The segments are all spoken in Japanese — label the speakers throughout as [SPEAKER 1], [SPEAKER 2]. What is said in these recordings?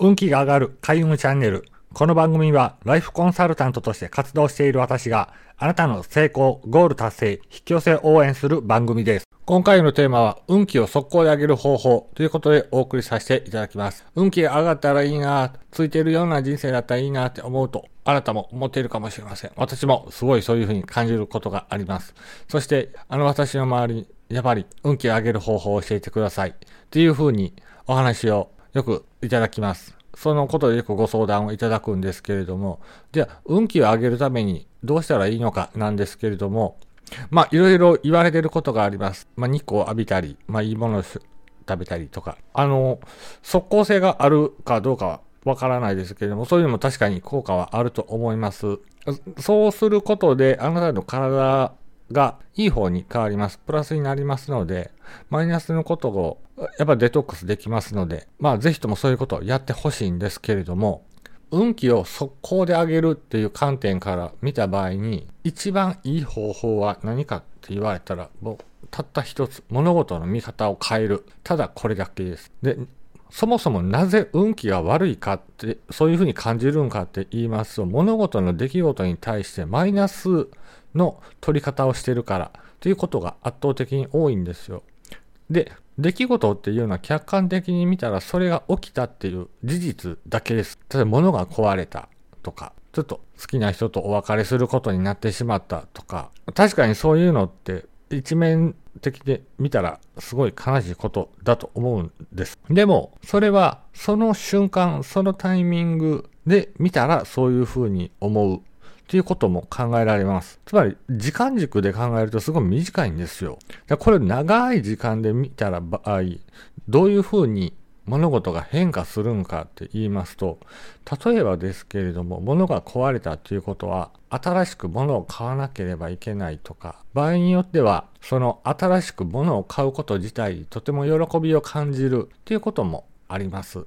[SPEAKER 1] 運気が上がる開運チャンネル。この番組はライフコンサルタントとして活動している私があなたの成功、ゴール達成、引き寄せ応援する番組です。今回のテーマは運気を速攻で上げる方法ということでお送りさせていただきます。運気が上がったらいいな、ついてるような人生だったらいいなって思うとあなたも思っているかもしれません。私もすごいそういうふうに感じることがあります。そしてあの私の周りにやっぱり運気を上げる方法を教えてくださいっていうふうにお話をよくいただきます。そのことでよくご相談をいただくんですけれども、じゃあ、運気を上げるためにどうしたらいいのかなんですけれども、まあ、いろいろ言われてることがあります。まあ、日光を浴びたり、まあ、いいものを食べたりとか、あの、即効性があるかどうかはわからないですけれども、そういうのも確かに効果はあると思います。そうすることで、あなたの体がいい方に変わります。プラスになりますので、マイナスのことをやっぱデトックスできますので、まあぜひともそういうことをやってほしいんですけれども、運気を速攻で上げるっていう観点から見た場合に、一番いい方法は何かって言われたら、もうたった一つ、物事の見方を変える。ただこれだけです。で、そもそもなぜ運気が悪いかって、そういうふうに感じるんかって言いますと、物事の出来事に対してマイナスの取り方をしてるからということが圧倒的に多いんですよ。で、出来事っていうのは客観的に見たらそれが起きたっていう事実だけです。例えば物が壊れたとか、ちょっと好きな人とお別れすることになってしまったとか、確かにそういうのって一面的で見たらすごい悲しいことだと思うんです。でも、それはその瞬間、そのタイミングで見たらそういうふうに思うっていうことも考えられます。つまり、時間軸で考えるとすごい短いんですよ。これ長い時間で見たら場合、どういうふうに物事が変化するんかって言いますと、例えばですけれども、物が壊れたっていうことは、新しく物を買わなければいけないとか、場合によっては、その新しく物を買うこと自体、とても喜びを感じるっていうこともあります。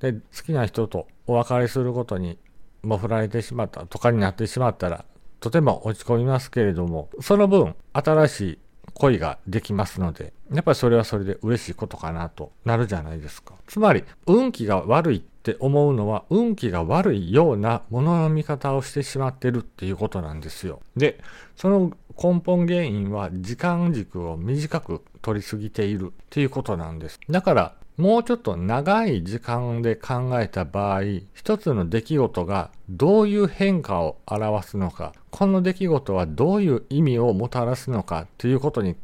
[SPEAKER 1] で、好きな人とお別れすることにもう振られてしまったとかになってしまったら、とても落ち込みますけれども、その分、新しい恋ができますので、やっぱりそれはそれで嬉しいことかなとなるじゃないですか。つまり、運気が悪いって思うのは、運気が悪いようなものの見方をしてしまってるっていうことなんですよ。で、その根本原因は時間軸を短く取りすぎているっていうことなんです。だから、もうちょっと長い時間で考えた場合、一つの出来事がどういう変化を表すのか、この出来事はどういう意味をもたらすのかということに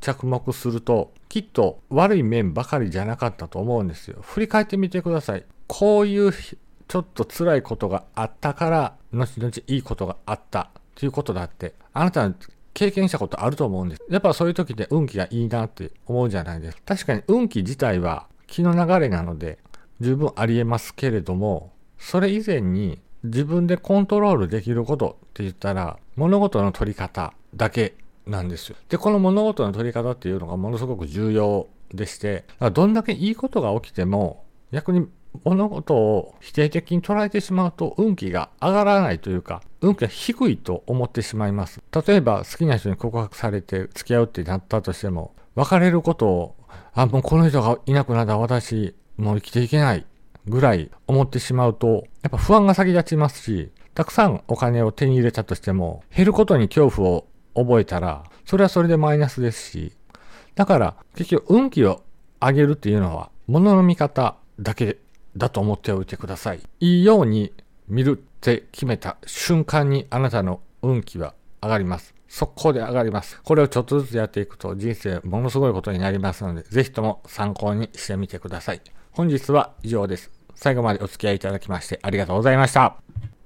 [SPEAKER 1] 着目すると、きっと悪い面ばかりじゃなかったと思うんですよ。振り返ってみてください。こういうちょっと辛いことがあったから、後々いいことがあったということだって、あなたは経験したことあると思うんです。やっぱそういう時って運気がいいなって思うじゃないですか。確かに運気自体は気の流れなので十分ありえますけれども、それ以前に自分でコントロールできることって言ったら物事の取り方だけなんですよ。で、この物事の取り方っていうのがものすごく重要でして、どんだけいいことが起きても逆に物事を否定的に捉えてしまうと運気が上がらないというか、運気が低いと思ってしまいます。例えば好きな人に告白されて付き合うってなったとしても、別れることをあ、もうこの人がいなくなった私、もう生きていけないぐらい思ってしまうと、やっぱ不安が先立ちますし、たくさんお金を手に入れたとしても、減ることに恐怖を覚えたら、それはそれでマイナスですし、だから結局運気を上げるっていうのは、物の見方だけだと思っておいてください。いいように見るって決めた瞬間にあなたの運気は上がります。速攻で上がります。これをちょっとずつやっていくと人生ものすごいことになりますので、ぜひとも参考にしてみてください。本日は以上です。最後までお付き合いいただきましてありがとうございました。